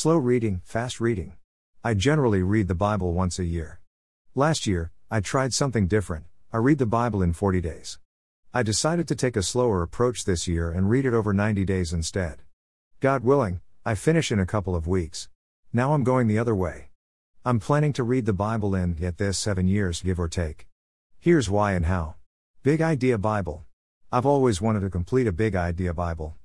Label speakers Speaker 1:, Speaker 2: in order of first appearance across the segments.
Speaker 1: Slow reading, fast reading. I generally read the Bible once a year. Last year, I tried something different. I read the Bible in 40 days. I decided to take a slower approach this year and read it over 90 days instead. God willing, I finish in a couple of weeks. Now I'm going the other way. I'm planning to read the Bible in, get this, seven years, give or take. Here's why and how. Big Idea Bible. I've always wanted to complete a Big Idea Bible.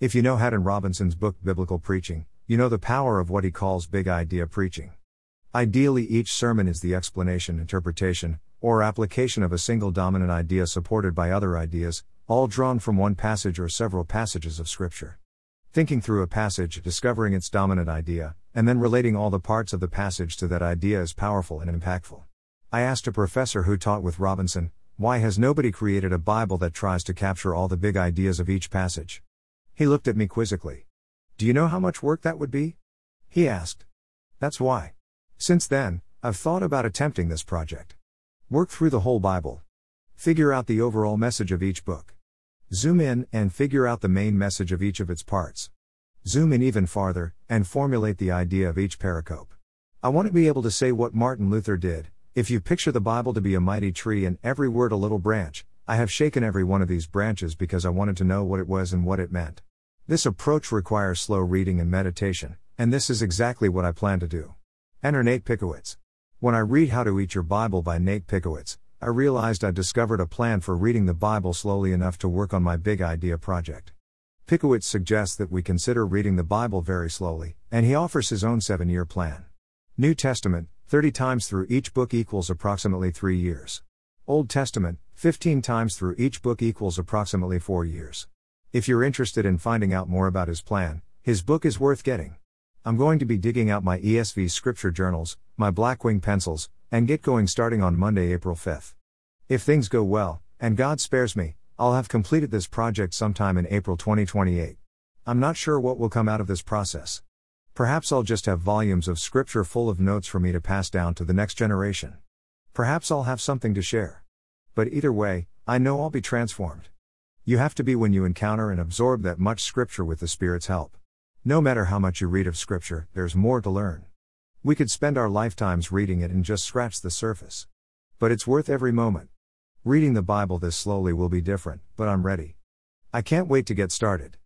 Speaker 1: If you know Haddon Robinson's book Biblical Preaching, you know the power of what he calls Big Idea Preaching. Ideally, each sermon is the explanation, interpretation, or application of a single dominant idea supported by other ideas, all drawn from one passage or several passages of Scripture. Thinking through a passage, discovering its dominant idea, and then relating all the parts of the passage to that idea is powerful and impactful. I asked a professor who taught with Robinson, why has nobody created a Bible that tries to capture all the big ideas of each passage? He looked at me quizzically. Do you know how much work that would be? He asked. That's why. Since then, I've thought about attempting this project. Work through the whole Bible. Figure out the overall message of each book. Zoom in and figure out the main message of each of its parts. Zoom in even farther and formulate the idea of each pericope. I want to be able to say what Martin Luther did if you picture the Bible to be a mighty tree and every word a little branch, I have shaken every one of these branches because I wanted to know what it was and what it meant. This approach requires slow reading and meditation, and this is exactly what I plan to do. Enter Nate Pickowicz. When I read How to Eat Your Bible by Nate Pickowicz, I realized I'd discovered a plan for reading the Bible slowly enough to work on my big idea project. Pickowicz suggests that we consider reading the Bible very slowly, and he offers his own seven year plan. New Testament, 30 times through each book equals approximately 3 years. Old Testament, 15 times through each book equals approximately 4 years. If you're interested in finding out more about his plan, his book is worth getting. I'm going to be digging out my ESV scripture journals, my Blackwing pencils, and get going starting on Monday, April 5th. If things go well, and God spares me, I'll have completed this project sometime in April 2028. I'm not sure what will come out of this process. Perhaps I'll just have volumes of scripture full of notes for me to pass down to the next generation. Perhaps I'll have something to share. But either way, I know I'll be transformed. You have to be when you encounter and absorb that much scripture with the Spirit's help. No matter how much you read of scripture, there's more to learn. We could spend our lifetimes reading it and just scratch the surface. But it's worth every moment. Reading the Bible this slowly will be different, but I'm ready. I can't wait to get started.